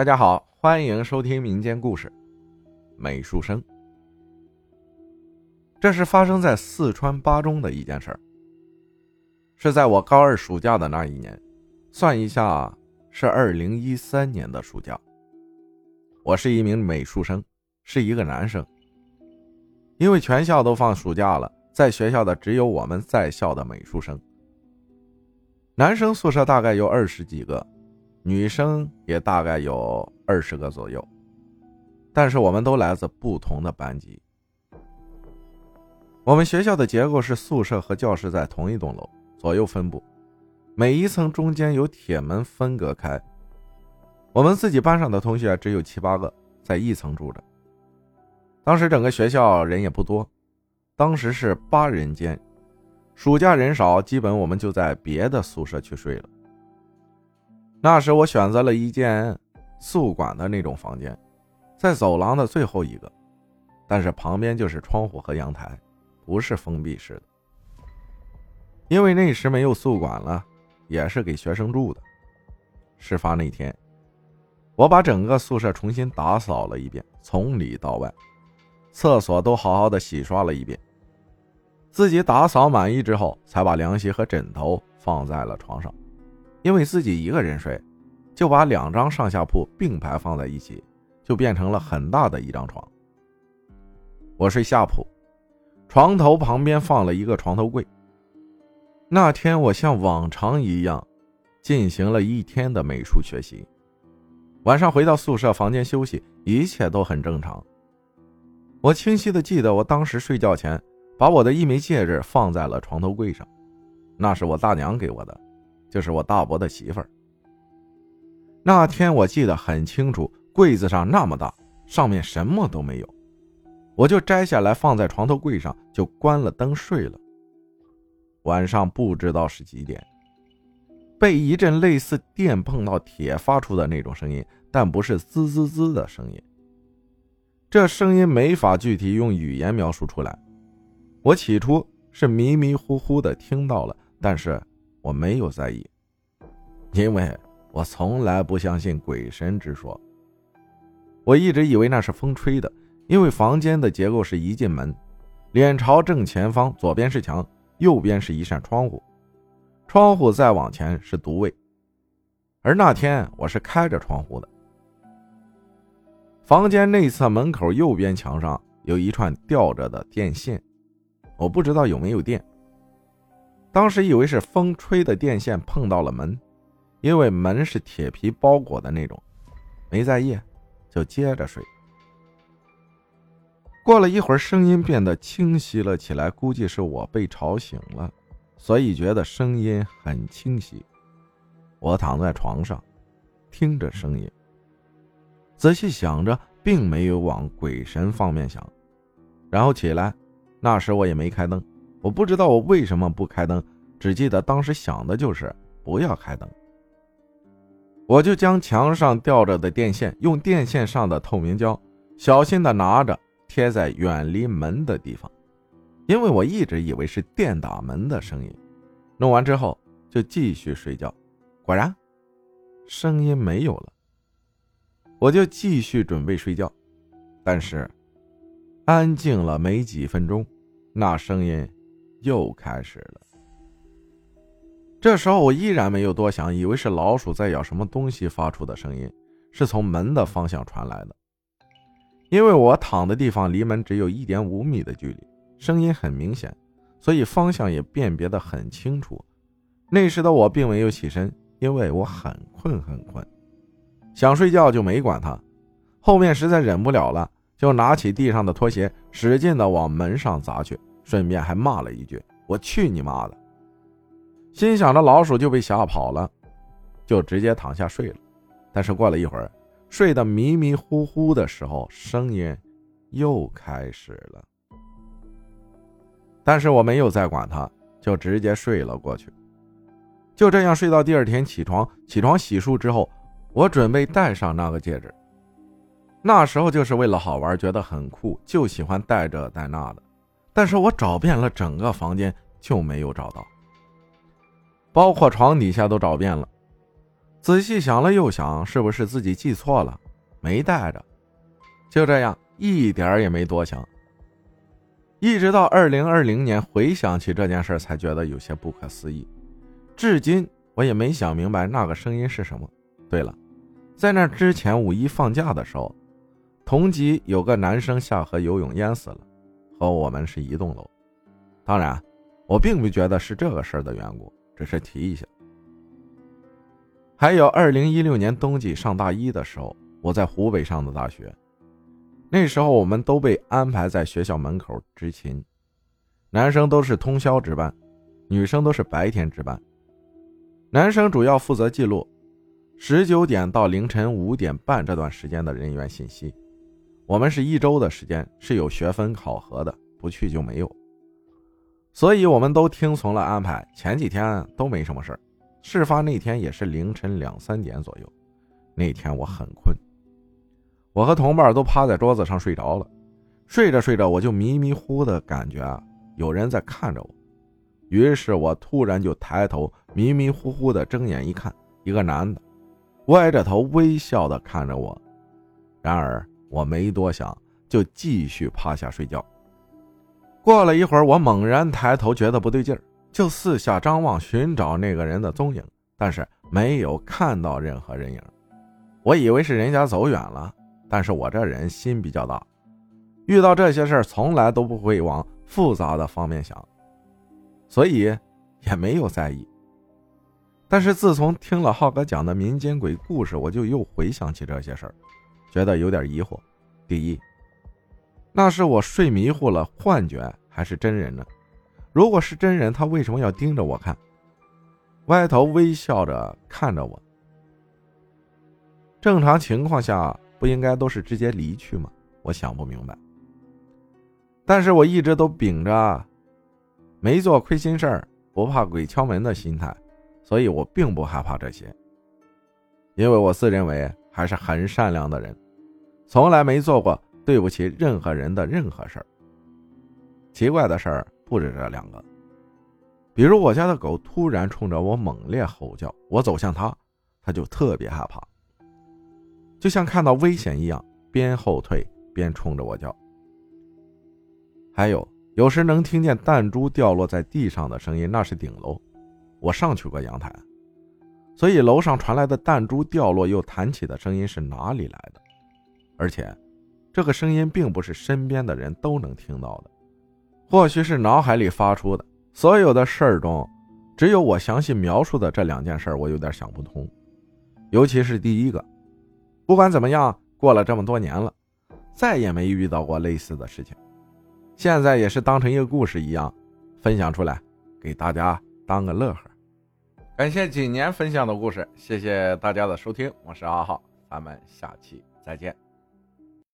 大家好，欢迎收听民间故事《美术生》。这是发生在四川巴中的一件事儿，是在我高二暑假的那一年，算一下是二零一三年的暑假。我是一名美术生，是一个男生。因为全校都放暑假了，在学校的只有我们在校的美术生。男生宿舍大概有二十几个。女生也大概有二十个左右，但是我们都来自不同的班级。我们学校的结构是宿舍和教室在同一栋楼，左右分布，每一层中间有铁门分隔开。我们自己班上的同学只有七八个，在一层住着。当时整个学校人也不多，当时是八人间，暑假人少，基本我们就在别的宿舍去睡了。那时我选择了一间宿管的那种房间，在走廊的最后一个，但是旁边就是窗户和阳台，不是封闭式的。因为那时没有宿管了，也是给学生住的。事发那天，我把整个宿舍重新打扫了一遍，从里到外，厕所都好好的洗刷了一遍。自己打扫满意之后，才把凉席和枕头放在了床上。因为自己一个人睡，就把两张上下铺并排放在一起，就变成了很大的一张床。我睡下铺，床头旁边放了一个床头柜。那天我像往常一样，进行了一天的美术学习。晚上回到宿舍房间休息，一切都很正常。我清晰的记得，我当时睡觉前把我的一枚戒指放在了床头柜上，那是我大娘给我的。就是我大伯的媳妇儿。那天我记得很清楚，柜子上那么大，上面什么都没有，我就摘下来放在床头柜上，就关了灯睡了。晚上不知道是几点，被一阵类似电碰到铁发出的那种声音，但不是滋滋滋的声音。这声音没法具体用语言描述出来。我起初是迷迷糊糊的听到了，但是。我没有在意，因为我从来不相信鬼神之说。我一直以为那是风吹的，因为房间的结构是一进门，脸朝正前方，左边是墙，右边是一扇窗户，窗户再往前是独卫。而那天我是开着窗户的。房间内侧门口右边墙上有一串吊着的电线，我不知道有没有电。当时以为是风吹的电线碰到了门，因为门是铁皮包裹的那种，没在意，就接着睡。过了一会儿，声音变得清晰了起来，估计是我被吵醒了，所以觉得声音很清晰。我躺在床上，听着声音，仔细想着，并没有往鬼神方面想，然后起来，那时我也没开灯。我不知道我为什么不开灯，只记得当时想的就是不要开灯。我就将墙上吊着的电线，用电线上的透明胶小心的拿着贴在远离门的地方，因为我一直以为是电打门的声音。弄完之后就继续睡觉，果然声音没有了。我就继续准备睡觉，但是安静了没几分钟，那声音。又开始了。这时候我依然没有多想，以为是老鼠在咬什么东西发出的声音，是从门的方向传来的。因为我躺的地方离门只有一点五米的距离，声音很明显，所以方向也辨别的很清楚。那时的我并没有起身，因为我很困很困，想睡觉就没管它。后面实在忍不了了，就拿起地上的拖鞋，使劲的往门上砸去。顺便还骂了一句：“我去你妈的！”心想着老鼠就被吓跑了，就直接躺下睡了。但是过了一会儿，睡得迷迷糊糊的时候，声音又开始了。但是我没有再管它，就直接睡了过去。就这样睡到第二天起床，起床洗漱之后，我准备戴上那个戒指。那时候就是为了好玩，觉得很酷，就喜欢戴这戴那的。但是我找遍了整个房间就没有找到，包括床底下都找遍了。仔细想了又想，是不是自己记错了，没带着？就这样，一点也没多想。一直到二零二零年，回想起这件事，才觉得有些不可思议。至今我也没想明白那个声音是什么。对了，在那之前五一放假的时候，同级有个男生下河游泳淹死了，和我们是一栋楼。当然，我并不觉得是这个事儿的缘故，只是提一下。还有二零一六年冬季上大一的时候，我在湖北上的大学。那时候我们都被安排在学校门口执勤，男生都是通宵值班，女生都是白天值班。男生主要负责记录十九点到凌晨五点半这段时间的人员信息。我们是一周的时间是有学分考核的，不去就没有。所以我们都听从了安排。前几天都没什么事儿。事发那天也是凌晨两三点左右，那天我很困，我和同伴都趴在桌子上睡着了。睡着睡着，我就迷迷糊的感觉啊，有人在看着我。于是我突然就抬头，迷迷糊糊的睁眼一看，一个男的，歪着头微笑的看着我。然而我没多想，就继续趴下睡觉。过了一会儿，我猛然抬头，觉得不对劲儿。就四下张望，寻找那个人的踪影，但是没有看到任何人影。我以为是人家走远了，但是我这人心比较大，遇到这些事儿从来都不会往复杂的方面想，所以也没有在意。但是自从听了浩哥讲的民间鬼故事，我就又回想起这些事儿，觉得有点疑惑。第一，那是我睡迷糊了，幻觉还是真人呢？如果是真人，他为什么要盯着我看，歪头微笑着看着我？正常情况下不应该都是直接离去吗？我想不明白。但是我一直都秉着没做亏心事儿、不怕鬼敲门的心态，所以我并不害怕这些，因为我自认为还是很善良的人，从来没做过对不起任何人的任何事儿。奇怪的事儿。不止这两个，比如我家的狗突然冲着我猛烈吼叫，我走向它，它就特别害怕，就像看到危险一样，边后退边冲着我叫。还有，有时能听见弹珠掉落在地上的声音，那是顶楼，我上去过阳台，所以楼上传来的弹珠掉落又弹起的声音是哪里来的？而且，这个声音并不是身边的人都能听到的。或许是脑海里发出的。所有的事儿中，只有我详细描述的这两件事，我有点想不通。尤其是第一个，不管怎么样，过了这么多年了，再也没遇到过类似的事情。现在也是当成一个故事一样，分享出来，给大家当个乐呵。感谢几年分享的故事，谢谢大家的收听，我是阿浩，咱们下期再见。